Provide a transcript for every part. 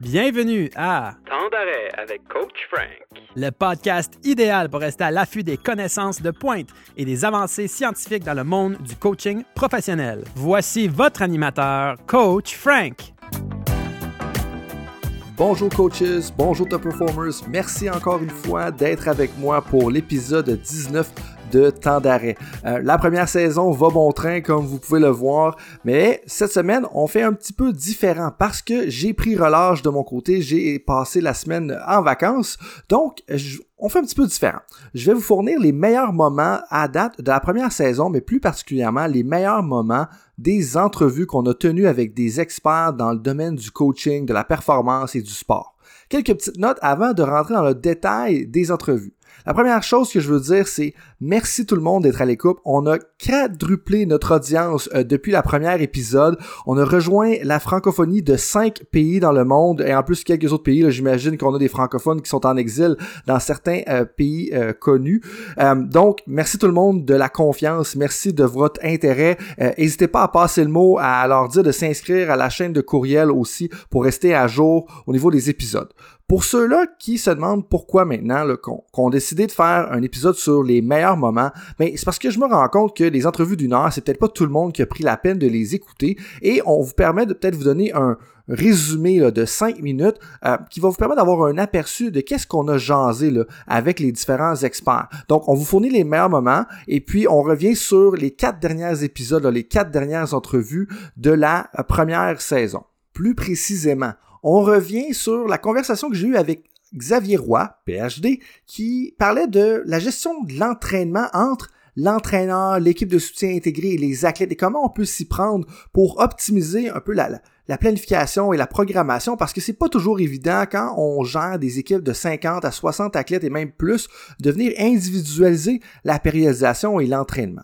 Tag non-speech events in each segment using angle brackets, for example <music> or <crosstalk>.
Bienvenue à Temps d'arrêt avec Coach Frank. le podcast idéal pour rester à l'affût des connaissances de pointe et des avancées scientifiques dans le monde du coaching professionnel. Voici votre animateur, Coach Frank. Bonjour coaches, bonjour top performers. Merci encore une fois d'être avec moi pour l'épisode 19 de temps d'arrêt. Euh, la première saison va bon train comme vous pouvez le voir, mais cette semaine on fait un petit peu différent parce que j'ai pris relâche de mon côté, j'ai passé la semaine en vacances, donc on fait un petit peu différent. Je vais vous fournir les meilleurs moments à date de la première saison, mais plus particulièrement les meilleurs moments des entrevues qu'on a tenues avec des experts dans le domaine du coaching, de la performance et du sport. Quelques petites notes avant de rentrer dans le détail des entrevues. La première chose que je veux dire, c'est merci tout le monde d'être à l'écoute. On a quadruplé notre audience euh, depuis la première épisode. On a rejoint la francophonie de cinq pays dans le monde et en plus quelques autres pays. J'imagine qu'on a des francophones qui sont en exil dans certains euh, pays euh, connus. Donc, merci tout le monde de la confiance. Merci de votre intérêt. N'hésitez pas à passer le mot, à leur dire de s'inscrire à la chaîne de courriel aussi pour rester à jour au niveau des épisodes. Pour ceux-là qui se demandent pourquoi maintenant qu'on a de faire un épisode sur les meilleurs moments, ben, c'est parce que je me rends compte que les entrevues d'une heure, c'est peut-être pas tout le monde qui a pris la peine de les écouter et on vous permet de peut-être vous donner un résumé de 5 minutes euh, qui va vous permettre d'avoir un aperçu de qu'est-ce qu'on a jasé avec les différents experts. Donc, on vous fournit les meilleurs moments et puis on revient sur les quatre derniers épisodes, les quatre dernières entrevues de la euh, première saison. Plus précisément, on revient sur la conversation que j'ai eue avec Xavier Roy, PhD, qui parlait de la gestion de l'entraînement entre l'entraîneur, l'équipe de soutien intégré et les athlètes et comment on peut s'y prendre pour optimiser un peu la, la, la planification et la programmation parce que c'est pas toujours évident quand on gère des équipes de 50 à 60 athlètes et même plus de venir individualiser la périodisation et l'entraînement.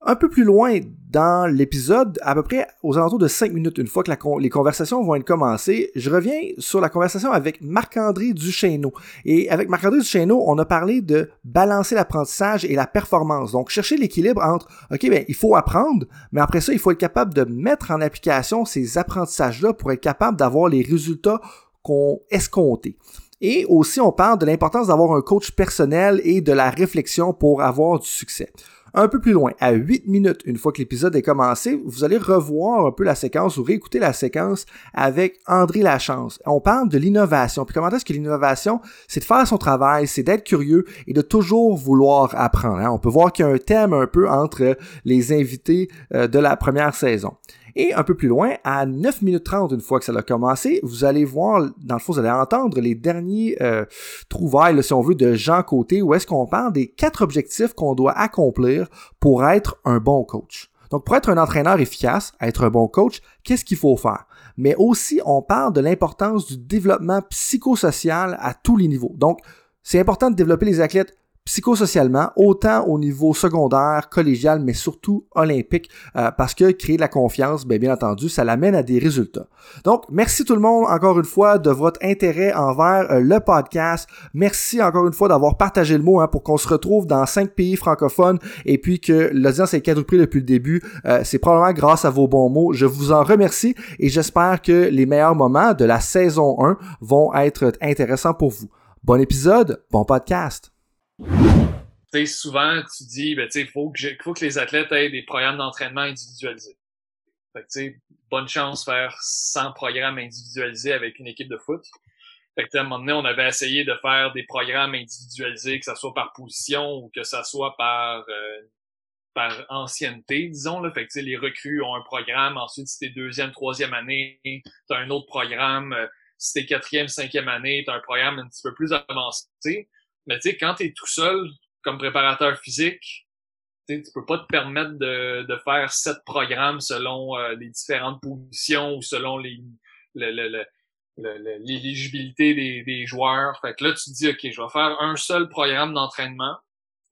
Un peu plus loin dans l'épisode, à peu près aux alentours de 5 minutes, une fois que les conversations vont être commencées, je reviens sur la conversation avec Marc-André Duchesneau. Et avec Marc-André Duchesneau, on a parlé de balancer l'apprentissage et la performance. Donc, chercher l'équilibre entre, OK, ben, il faut apprendre, mais après ça, il faut être capable de mettre en application ces apprentissages-là pour être capable d'avoir les résultats qu'on escomptait. Et aussi, on parle de l'importance d'avoir un coach personnel et de la réflexion pour avoir du succès. Un peu plus loin, à 8 minutes, une fois que l'épisode est commencé, vous allez revoir un peu la séquence ou réécouter la séquence avec André Lachance. On parle de l'innovation. Puis comment est-ce que l'innovation, c'est de faire son travail, c'est d'être curieux et de toujours vouloir apprendre. hein? On peut voir qu'il y a un thème un peu entre les invités euh, de la première saison. Et un peu plus loin, à 9 minutes 30, une fois que ça a commencé, vous allez voir, dans le fond, vous allez entendre les derniers euh, trouvailles, là, si on veut, de Jean Côté, où est-ce qu'on parle des quatre objectifs qu'on doit accomplir pour être un bon coach. Donc, pour être un entraîneur efficace, être un bon coach, qu'est-ce qu'il faut faire? Mais aussi, on parle de l'importance du développement psychosocial à tous les niveaux. Donc, c'est important de développer les athlètes psychosocialement, autant au niveau secondaire, collégial, mais surtout olympique, euh, parce que créer de la confiance, ben, bien entendu, ça l'amène à des résultats. Donc, merci tout le monde encore une fois de votre intérêt envers euh, le podcast. Merci encore une fois d'avoir partagé le mot hein, pour qu'on se retrouve dans cinq pays francophones et puis que l'audience est quadruplée depuis le début. Euh, C'est probablement grâce à vos bons mots. Je vous en remercie et j'espère que les meilleurs moments de la saison 1 vont être intéressants pour vous. Bon épisode, bon podcast. Souvent, tu dis, ben, faut que, les athlètes aient des programmes d'entraînement individualisés. Bonne chance faire 100 programmes individualisés avec une équipe de foot. Fait que, à un moment donné, on avait essayé de faire des programmes individualisés, que ça soit par position ou que ça soit par, euh, par ancienneté, disons, là. Fait que, les recrues ont un programme. Ensuite, si t'es deuxième, troisième année, t'as un autre programme. Euh, Si t'es quatrième, cinquième année, t'as un programme un petit peu plus avancé. Mais tu sais, quand t'es tout seul comme préparateur physique, tu peux pas te permettre de, de faire sept programmes selon euh, les différentes positions ou selon les le- le- le- le- le- l'éligibilité des, des joueurs. Fait que là, tu te dis, OK, je vais faire un seul programme d'entraînement.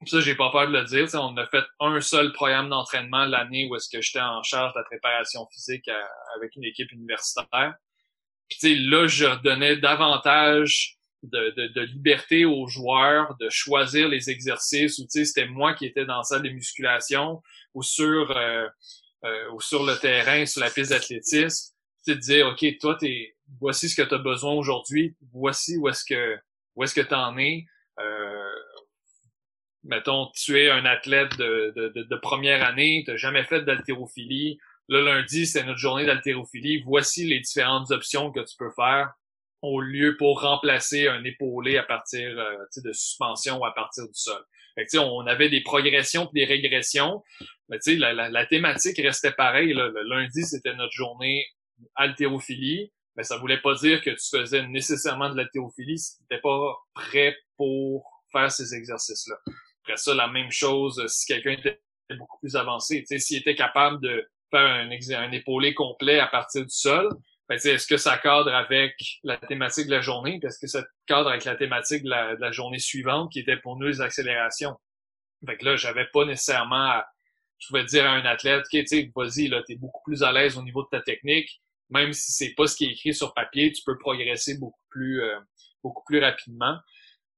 Ça, j'ai pas peur de le dire. on a fait un seul programme d'entraînement l'année où est-ce que j'étais en charge de la préparation physique à- avec une équipe universitaire. Puis là, je donnais davantage de, de, de liberté aux joueurs de choisir les exercices ou tu c'était moi qui étais dans la salle de musculation ou sur euh, euh, ou sur le terrain, sur la piste d'athlétisme. te dire, OK, toi, t'es, voici ce que tu as besoin aujourd'hui, voici où est-ce que où est-ce que tu en es. Euh, mettons, tu es un athlète de, de, de, première année, tu n'as jamais fait d'haltérophilie. Le lundi, c'est notre journée d'haltérophilie. Voici les différentes options que tu peux faire au lieu pour remplacer un épaulé à partir euh, de suspension ou à partir du sol. Fait que, on avait des progressions et des régressions, mais la, la, la, thématique restait pareille. Le lundi, c'était notre journée haltérophilie, mais ça voulait pas dire que tu faisais nécessairement de l'haltérophilie si tu n'étais pas prêt pour faire ces exercices-là. Après ça, la même chose si quelqu'un était beaucoup plus avancé. S'il était capable de faire un, un épaulé complet à partir du sol, ben, est-ce que ça cadre avec la thématique de la journée? Est-ce que ça cadre avec la thématique de la, journée suivante qui était pour nous les accélérations? Fait que là, j'avais pas nécessairement à, je pouvais dire à un athlète, OK, tu vas-y, là, t'es beaucoup plus à l'aise au niveau de ta technique. Même si c'est pas ce qui est écrit sur papier, tu peux progresser beaucoup plus, euh, beaucoup plus rapidement.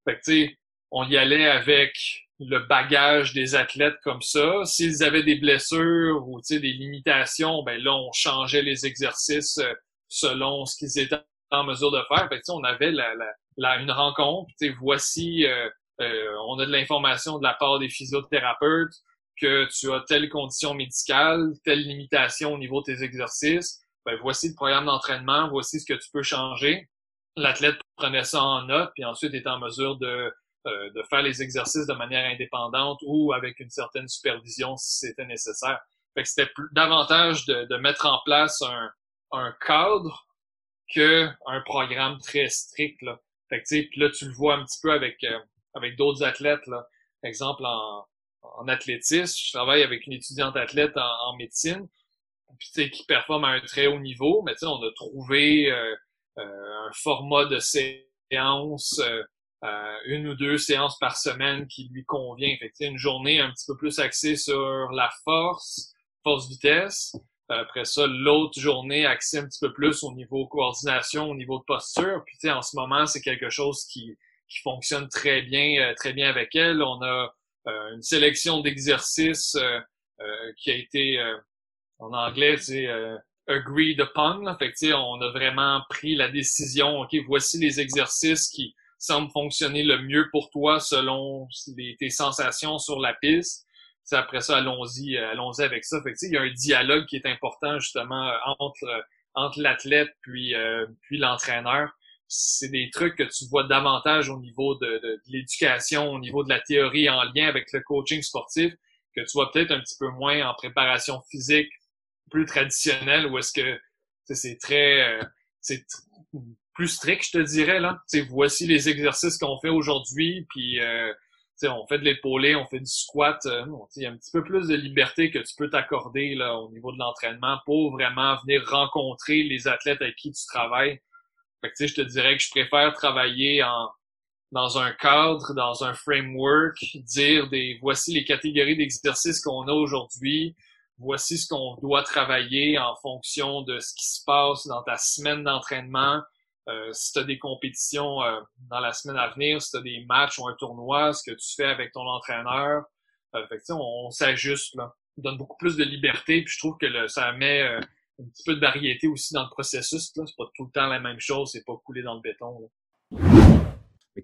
Fait que, tu sais, on y allait avec le bagage des athlètes comme ça. S'ils avaient des blessures ou des limitations, ben là, on changeait les exercices euh, selon ce qu'ils étaient en mesure de faire. Fait que, on avait la, la, une rencontre. Voici, euh, euh, on a de l'information de la part des physiothérapeutes que tu as telle condition médicale, telle limitation au niveau de tes exercices. Ben, voici le programme d'entraînement, voici ce que tu peux changer. L'athlète prenait ça en note, puis ensuite est en mesure de euh, de faire les exercices de manière indépendante ou avec une certaine supervision si c'était nécessaire. Fait que c'était davantage de, de, mettre en place un, un cadre que un programme très strict. Là. Fait que, là, tu le vois un petit peu avec, euh, avec d'autres athlètes. Là. exemple, en, en athlétisme, je travaille avec une étudiante athlète en, médecine puis, qui performe à un très haut niveau, mais on a trouvé euh, un format de séance euh, une ou deux séances par semaine qui lui convient. Fait une journée un petit peu plus axée sur la force, force-vitesse. Euh, après ça, l'autre journée axée un petit peu plus au niveau coordination, au niveau de posture. Puis en ce moment, c'est quelque chose qui, qui fonctionne très bien, euh, très bien avec elle. On a une sélection d'exercices qui a été en anglais, c'est agreed upon. Fait que, on a vraiment pris la décision, OK, voici les exercices qui, semble fonctionner le mieux pour toi selon tes sensations sur la piste. Après ça, allons-y, euh, allons-y avec ça. Fait il y a un dialogue qui est important justement euh, entre euh, entre l'athlète puis puis l'entraîneur. C'est des trucs que tu vois davantage au niveau de, de, l'éducation, au niveau de la théorie en lien avec le coaching sportif, que tu vois peut-être un petit peu moins en préparation physique plus traditionnelle, où est-ce que c'est très c'est plus strict, je te dirais. Là. voici les exercices qu'on fait aujourd'hui, puis euh, on fait de l'épaulé, on fait du squat. Euh, il y a un petit peu plus de liberté que tu peux t'accorder là au niveau de l'entraînement pour vraiment venir rencontrer les athlètes avec qui tu travailles. Fait que, je te dirais que je préfère travailler en dans un cadre, dans un framework, dire des voici les catégories d'exercices qu'on a aujourd'hui, voici ce qu'on doit travailler en fonction de ce qui se passe dans ta semaine d'entraînement, euh, si tu as des compétitions euh, dans la semaine à venir, si tu as des matchs ou un tournoi, ce que tu fais avec ton entraîneur, euh, on, on s'ajuste. là. Ça donne beaucoup plus de liberté, puis je trouve que ça met un petit peu de variété aussi dans le processus. C'est pas tout le temps la même chose, c'est pas coulé dans le béton.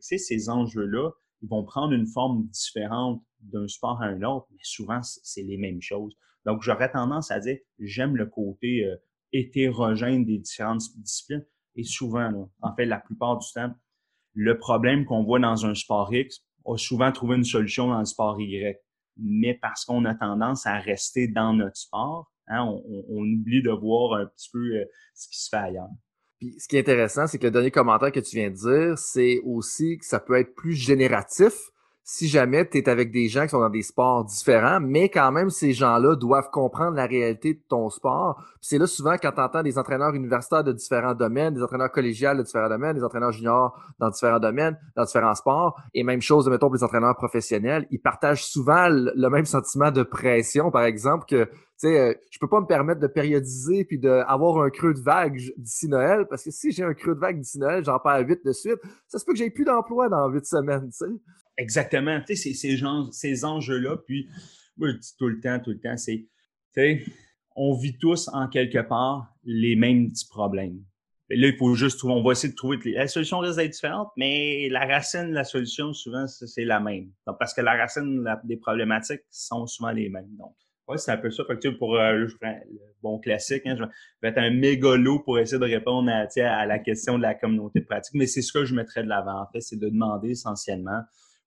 Ces enjeux-là, ils vont prendre une forme différente d'un sport à un autre, mais souvent, c'est les mêmes choses. Donc, j'aurais tendance à dire, j'aime le côté hétérogène des différentes disciplines. Et souvent, en fait, la plupart du temps, le problème qu'on voit dans un sport X a souvent trouvé une solution dans le sport Y. Mais parce qu'on a tendance à rester dans notre sport, hein, on, oublie de voir un petit peu euh, ce qui se fait ailleurs. Puis ce qui est intéressant, c'est que le dernier commentaire que tu viens de dire, c'est aussi que ça peut être plus génératif si jamais tu es avec des gens qui sont dans des sports différents, mais quand même, ces gens-là doivent comprendre la réalité de ton sport. C'est là souvent quand tu des entraîneurs universitaires de différents domaines, des entraîneurs collégiales de différents domaines, des entraîneurs juniors dans différents domaines, dans différents sports, et même chose, mettons, pour les entraîneurs professionnels, ils partagent souvent le même sentiment de pression, par exemple, que tu sais, euh, je peux pas me permettre de périodiser puis d'avoir un creux de vague d'ici Noël, parce que si j'ai un creux de vague d'ici Noël, j'en perds vite de suite. Ça se peut que j'ai plus d'emploi dans huit semaines, tu sais. Exactement. Tu sais, ces, ces enjeux-là, puis moi, je dis tout le temps, tout le temps, c'est, tu sais, on vit tous en quelque part les mêmes petits problèmes. Là, il faut juste trouver, on va essayer de trouver la solution risque d'être différente, mais la racine de la solution, souvent, c'est la même. Donc, parce que la racine des problématiques sont souvent les mêmes. Donc, ouais, c'est un peu ça. Fait que, pour euh, le bon classique, hein, je vais être un mégalo pour essayer de répondre à, à la question de la communauté de pratique. Mais c'est ce que je mettrais de l'avant, en fait, c'est de demander essentiellement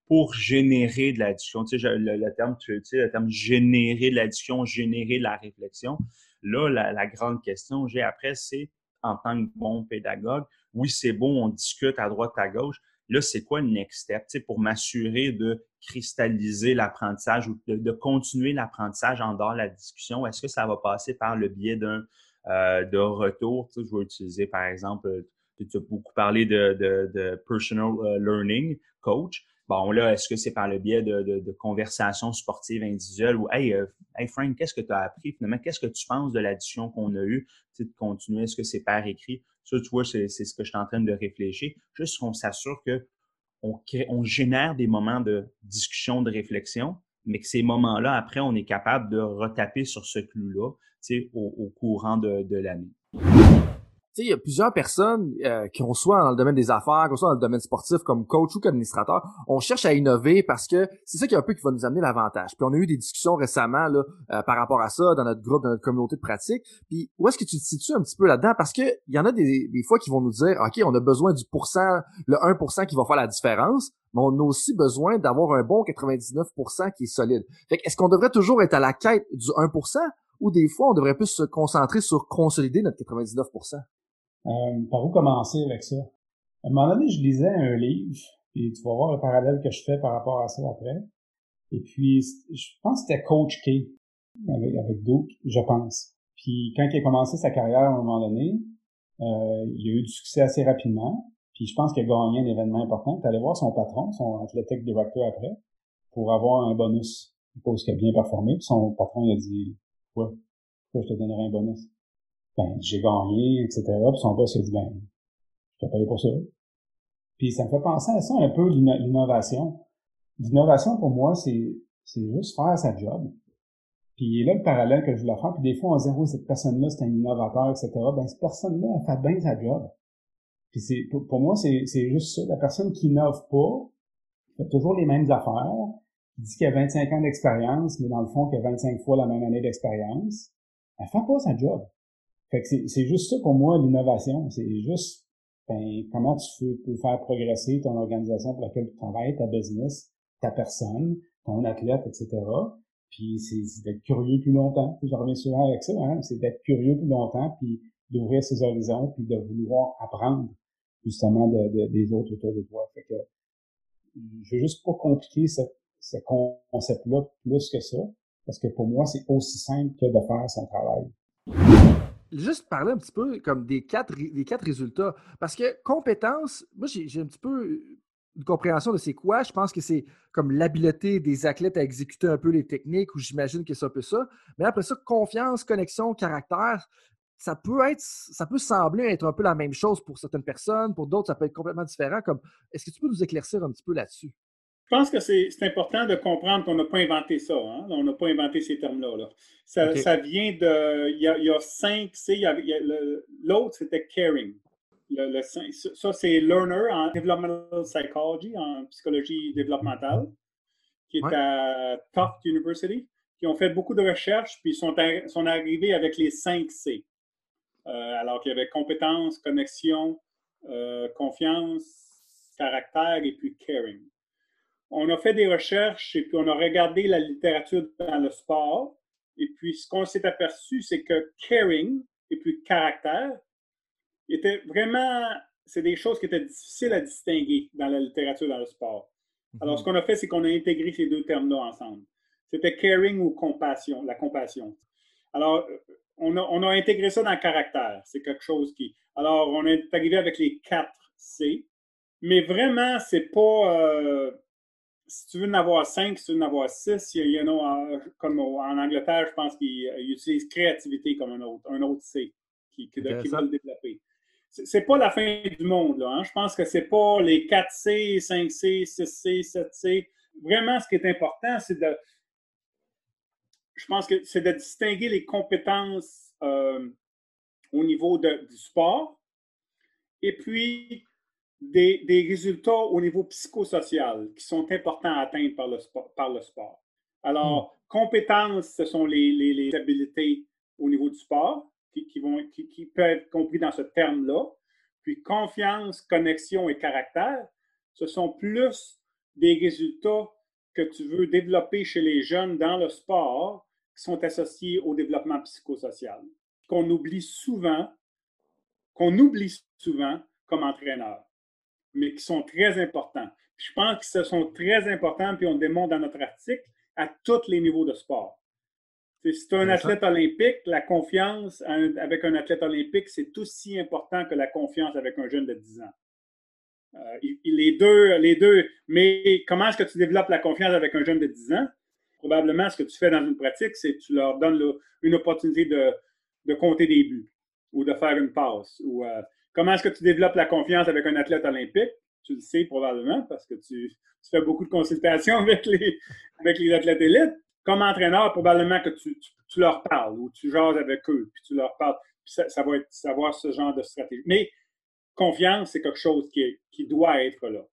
pour générer de la discussion. Tu sais, le, terme, tu sais, le terme générer de la discussion, générer de la réflexion. Là, la, grande question j'ai après, c'est en tant que bon pédagogue, oui, c'est bon, on discute à droite, à gauche. Là, c'est quoi le next step? Tu sais, pour m'assurer de cristalliser l'apprentissage ou de, continuer l'apprentissage en dehors de la discussion? Est-ce que ça va passer par le biais d'un euh, de retour? Tu sais, je vais utiliser, par exemple, tu as beaucoup parlé de, de, de personal euh, learning coach. Bon, là, est-ce que c'est par le biais de, conversations sportives individuelles ou Hey, euh, hey Frank, qu'est-ce que tu as appris finalement? Qu'est-ce que tu penses de l'addition qu'on a eue? Tu sais, de continuer, est-ce que c'est par écrit? Ça, tu vois, c'est ce que je suis en train de réfléchir. Juste qu'on s'assure que on, génère des moments de discussion, de réflexion, mais que ces moments-là, après, on est capable de retaper sur ce clou-là, tu au, courant de l'année il y a plusieurs personnes euh, qui, ont soit dans le domaine des affaires, qu'on soit dans le domaine sportif comme coach ou comme administrateur, on cherche à innover parce que c'est ça qui est un peu qui va nous amener l'avantage. Puis on a eu des discussions récemment là, euh, par rapport à ça dans notre groupe, dans notre communauté de pratique. Puis où est-ce que tu te situes un petit peu là-dedans? Parce que il y en a des, des fois qui vont nous dire, OK, on a besoin du pourcent, le 1% qui va faire la différence, mais on a aussi besoin d'avoir un bon 99% qui est solide. Fait est-ce qu'on devrait toujours être à la quête du 1% ou des fois on devrait plus se concentrer sur consolider notre 99%? Euh, par où commencer avec ça? À un moment donné, je lisais un livre, et tu vas voir le parallèle que je fais par rapport à ça après. Et puis, je pense que c'était Coach K avec, avec Duke, je pense. Puis quand il a commencé sa carrière à un moment donné, euh, il a eu du succès assez rapidement. Puis je pense qu'il a gagné un événement important. Tu allé voir son patron, son athletic director après, pour avoir un bonus. Parce qu'il a bien performé. Puis son patron il a dit Ouais, pourquoi je te donnerai un bonus? Ben, j'ai gagné, etc. Puis son boss a dit, ben, je t'ai payé pour ça. Puis ça me fait penser à ça un peu, l'innovation. L'innovation, pour moi, c'est, c'est juste faire sa job. Puis là, le parallèle que je voulais faire, puis des fois, on se dit, oui, cette personne-là, c'est un innovateur, etc. Ben, cette personne-là, elle fait bien sa job. Puis c'est, pour, moi, c'est, c'est juste ça. La personne qui innove pas, fait toujours les mêmes affaires, qui dit qu'il a 25 ans d'expérience, mais dans le fond, qu'il a 25 fois la même année d'expérience, elle fait pas sa job. Fait que c'est juste ça pour moi, l'innovation. C'est juste ben, comment tu peux, faire progresser ton organisation pour laquelle tu travailles, ta business, ta personne, ton athlète, etc. Puis c'est d'être curieux plus longtemps. je reviens souvent avec ça, hein? c'est d'être curieux plus longtemps, puis d'ouvrir ses horizons, puis de vouloir apprendre justement de, des autres autour de toi. Fait que je veux juste pas compliquer ce, ce concept-là plus que ça, parce que pour moi, c'est aussi simple que de faire son travail juste parler un petit peu comme des quatre, résultats. Parce que compétences, moi, j'ai un petit peu une compréhension de c'est quoi. Je pense que c'est comme l'habileté des athlètes à exécuter un peu les techniques, ou j'imagine que c'est un peu ça. Mais après ça, confiance, connexion, caractère, ça peut être, ça peut sembler être un peu la même chose pour certaines personnes, pour d'autres, ça peut être complètement différent. Est-ce que tu peux nous éclaircir un petit peu là-dessus? Je pense que c'est important de comprendre qu'on n'a pas inventé ça. Hein? On n'a pas inventé ces termes-là. Ça, ça, vient de. Il y a, il y a cinq C. L'autre, c'était caring. Le, ça, c'est Learner en Developmental Psychology, en psychologie développementale, qui est à Tufts University, qui ont fait beaucoup de recherches, puis sont, sont arrivés avec les cinq C. Euh, alors qu'il y avait compétence, connexion, euh, confiance, caractère et puis caring on a fait des recherches et puis on a regardé la littérature dans le sport. Et puis, ce qu'on s'est aperçu, c'est que caring et puis caractère étaient vraiment, c'est des choses qui étaient difficiles à distinguer dans la littérature dans le sport. Mhm. Alors, ce qu'on a fait, c'est qu'on a intégré ces deux termes-là ensemble. C'était caring ou compassion, la compassion. Alors, on a, on a intégré ça dans le caractère. C'est quelque chose qui. Alors, on est arrivé avec les quatre C. Mais vraiment, c'est pas. Euh, si tu veux en avoir cinq, si tu veux en avoir six, il y en a, comme en Angleterre, je pense qu'ils euh, utilisent créativité comme un autre, un autre C qui, qui, va le développer. C'est pas la fin du monde, là. Hein. Je pense que c'est pas les 4C, 5C, 6C, 7C. Vraiment, ce qui est important, c'est de. je pense que c'est de distinguer les compétences euh, au niveau de, du sport et puis des, des, résultats au niveau psychosocial qui sont importants à atteindre par le sport. Par le sport. Alors, hmm. compétences, ce sont les, les, les, habiletés au niveau du sport qui, qui vont, qui, qui peuvent être compris dans ce terme-là. Puis confiance, connexion et caractère, ce sont plus des résultats que tu veux développer chez les jeunes dans le sport qui sont associés au développement psychosocial, qu'on oublie souvent, qu'on oublie souvent comme entraîneur, mais qui sont très importants. Je pense que ce sont très importants, puis on démontre dans notre article, à tous les niveaux de sport. Si tu es un athlète olympique, la confiance avec un athlète olympique, c'est aussi important que la confiance avec un jeune de 10 ans. Euh, les, deux, les deux, mais comment est-ce que tu développes la confiance avec un jeune de 10 ans? Probablement, ce que tu fais dans une pratique, c'est que tu leur donnes une opportunité de, de, compter des buts ou de faire une passe. Ou, euh, comment est-ce que tu développes la confiance avec un athlète olympique? Tu le sais probablement parce que tu, fais beaucoup de consultations <laughs> avec les, athlètes élites comme entraîneur, probablement que tu, leur parles ou tu jases avec eux, puis tu leur parles. ça, ça, va être savoir ce genre de stratégie. Mais confiance, c'est quelque chose qui, qui doit être là.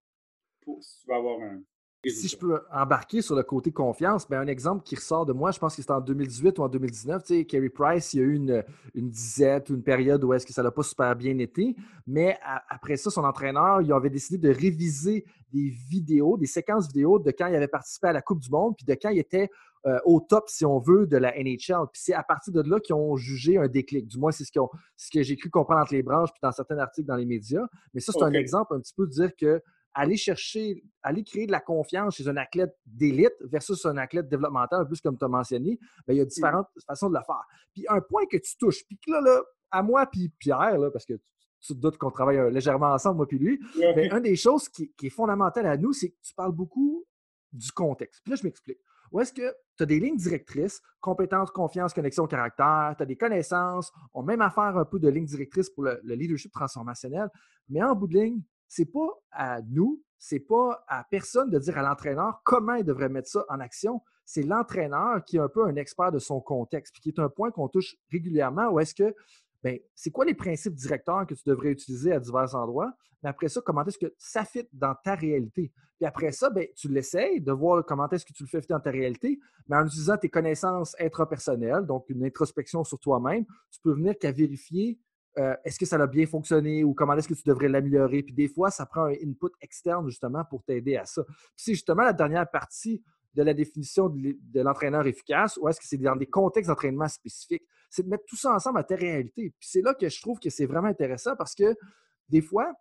Pour, si tu vas avoir un, si je peux embarquer sur le côté confiance, ben un exemple qui ressort de moi, je pense que c'était en 2018 ou en 2019, tu sais, Kerry Price, il y a eu une, une disette ou une période où est-ce que ça n'a pas super bien été, mais après ça, son entraîneur, il avait décidé de réviser des vidéos, des séquences vidéo de quand il avait participé à la Coupe du Monde, puis de quand il était euh, au top, si on veut, de la NHL. Puis c'est à partir de là qu'ils ont jugé un déclic. Du moins, c'est ce, ce que j'ai cru comprendre entre les branches, puis dans certains articles dans les médias. Mais ça, c'est un exemple un petit peu de dire que aller chercher, aller créer de la confiance chez un athlète d'élite versus un athlète développemental, un peu comme tu as mentionné, bien, il y a différentes façons de le faire. Puis un point que tu touches, puis que là, là à moi puis Pierre, là, parce que tu te doutes qu'on travaille euh, légèrement ensemble, moi puis lui, mais une des choses qui, qui est fondamentale à nous, c'est que tu parles beaucoup du contexte. Puis là, je m'explique. Où est-ce que tu as des lignes directrices, compétences, confiance, connexion, caractère, tu as des connaissances, on même à faire un peu de lignes directrices pour le, le leadership transformationnel, mais en bout de ligne, c'est pas à nous, c'est pas à personne de dire à l'entraîneur comment il devrait mettre ça en action. C'est l'entraîneur qui est un peu un expert de son contexte, puis qui est un point qu'on touche régulièrement où est-ce que, ben, c'est quoi les principes directeurs que tu devrais utiliser à divers endroits, mais après ça, comment est-ce que ça fit dans ta réalité? Puis après ça, ben, tu l'essayes de voir comment est-ce que tu le fais fit dans ta réalité, mais en utilisant tes connaissances intrapersonnelles, donc une introspection sur toi-même, tu peux venir qu'à vérifier euh, est-ce que ça a bien fonctionné ou comment est-ce que tu devrais l'améliorer? Puis des fois, ça prend un input externe justement pour t'aider à ça. Puis c'est justement la dernière partie de la définition de l'entraîneur efficace ou est-ce que c'est dans des contextes d'entraînement spécifiques? C'est de mettre tout ça ensemble à ta réalité. Puis c'est là que je trouve que c'est vraiment intéressant parce que des fois,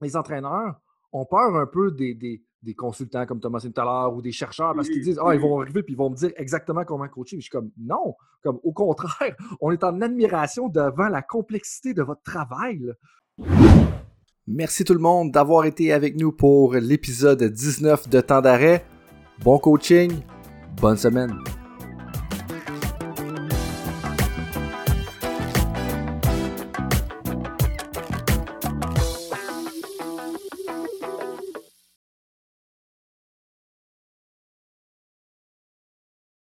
les entraîneurs ont peur un peu des, des consultants, comme Thomas tout à l'heure, ou des chercheurs, parce qu'ils disent Ah, ils vont arriver puis ils vont me dire exactement comment coacher. Mais je suis comme Non, comme au contraire, <laughs> on est en admiration devant la complexité de votre travail. Merci tout le monde d'avoir été avec nous pour l'épisode 19 de Temps d'arrêt. Bon coaching, bonne semaine.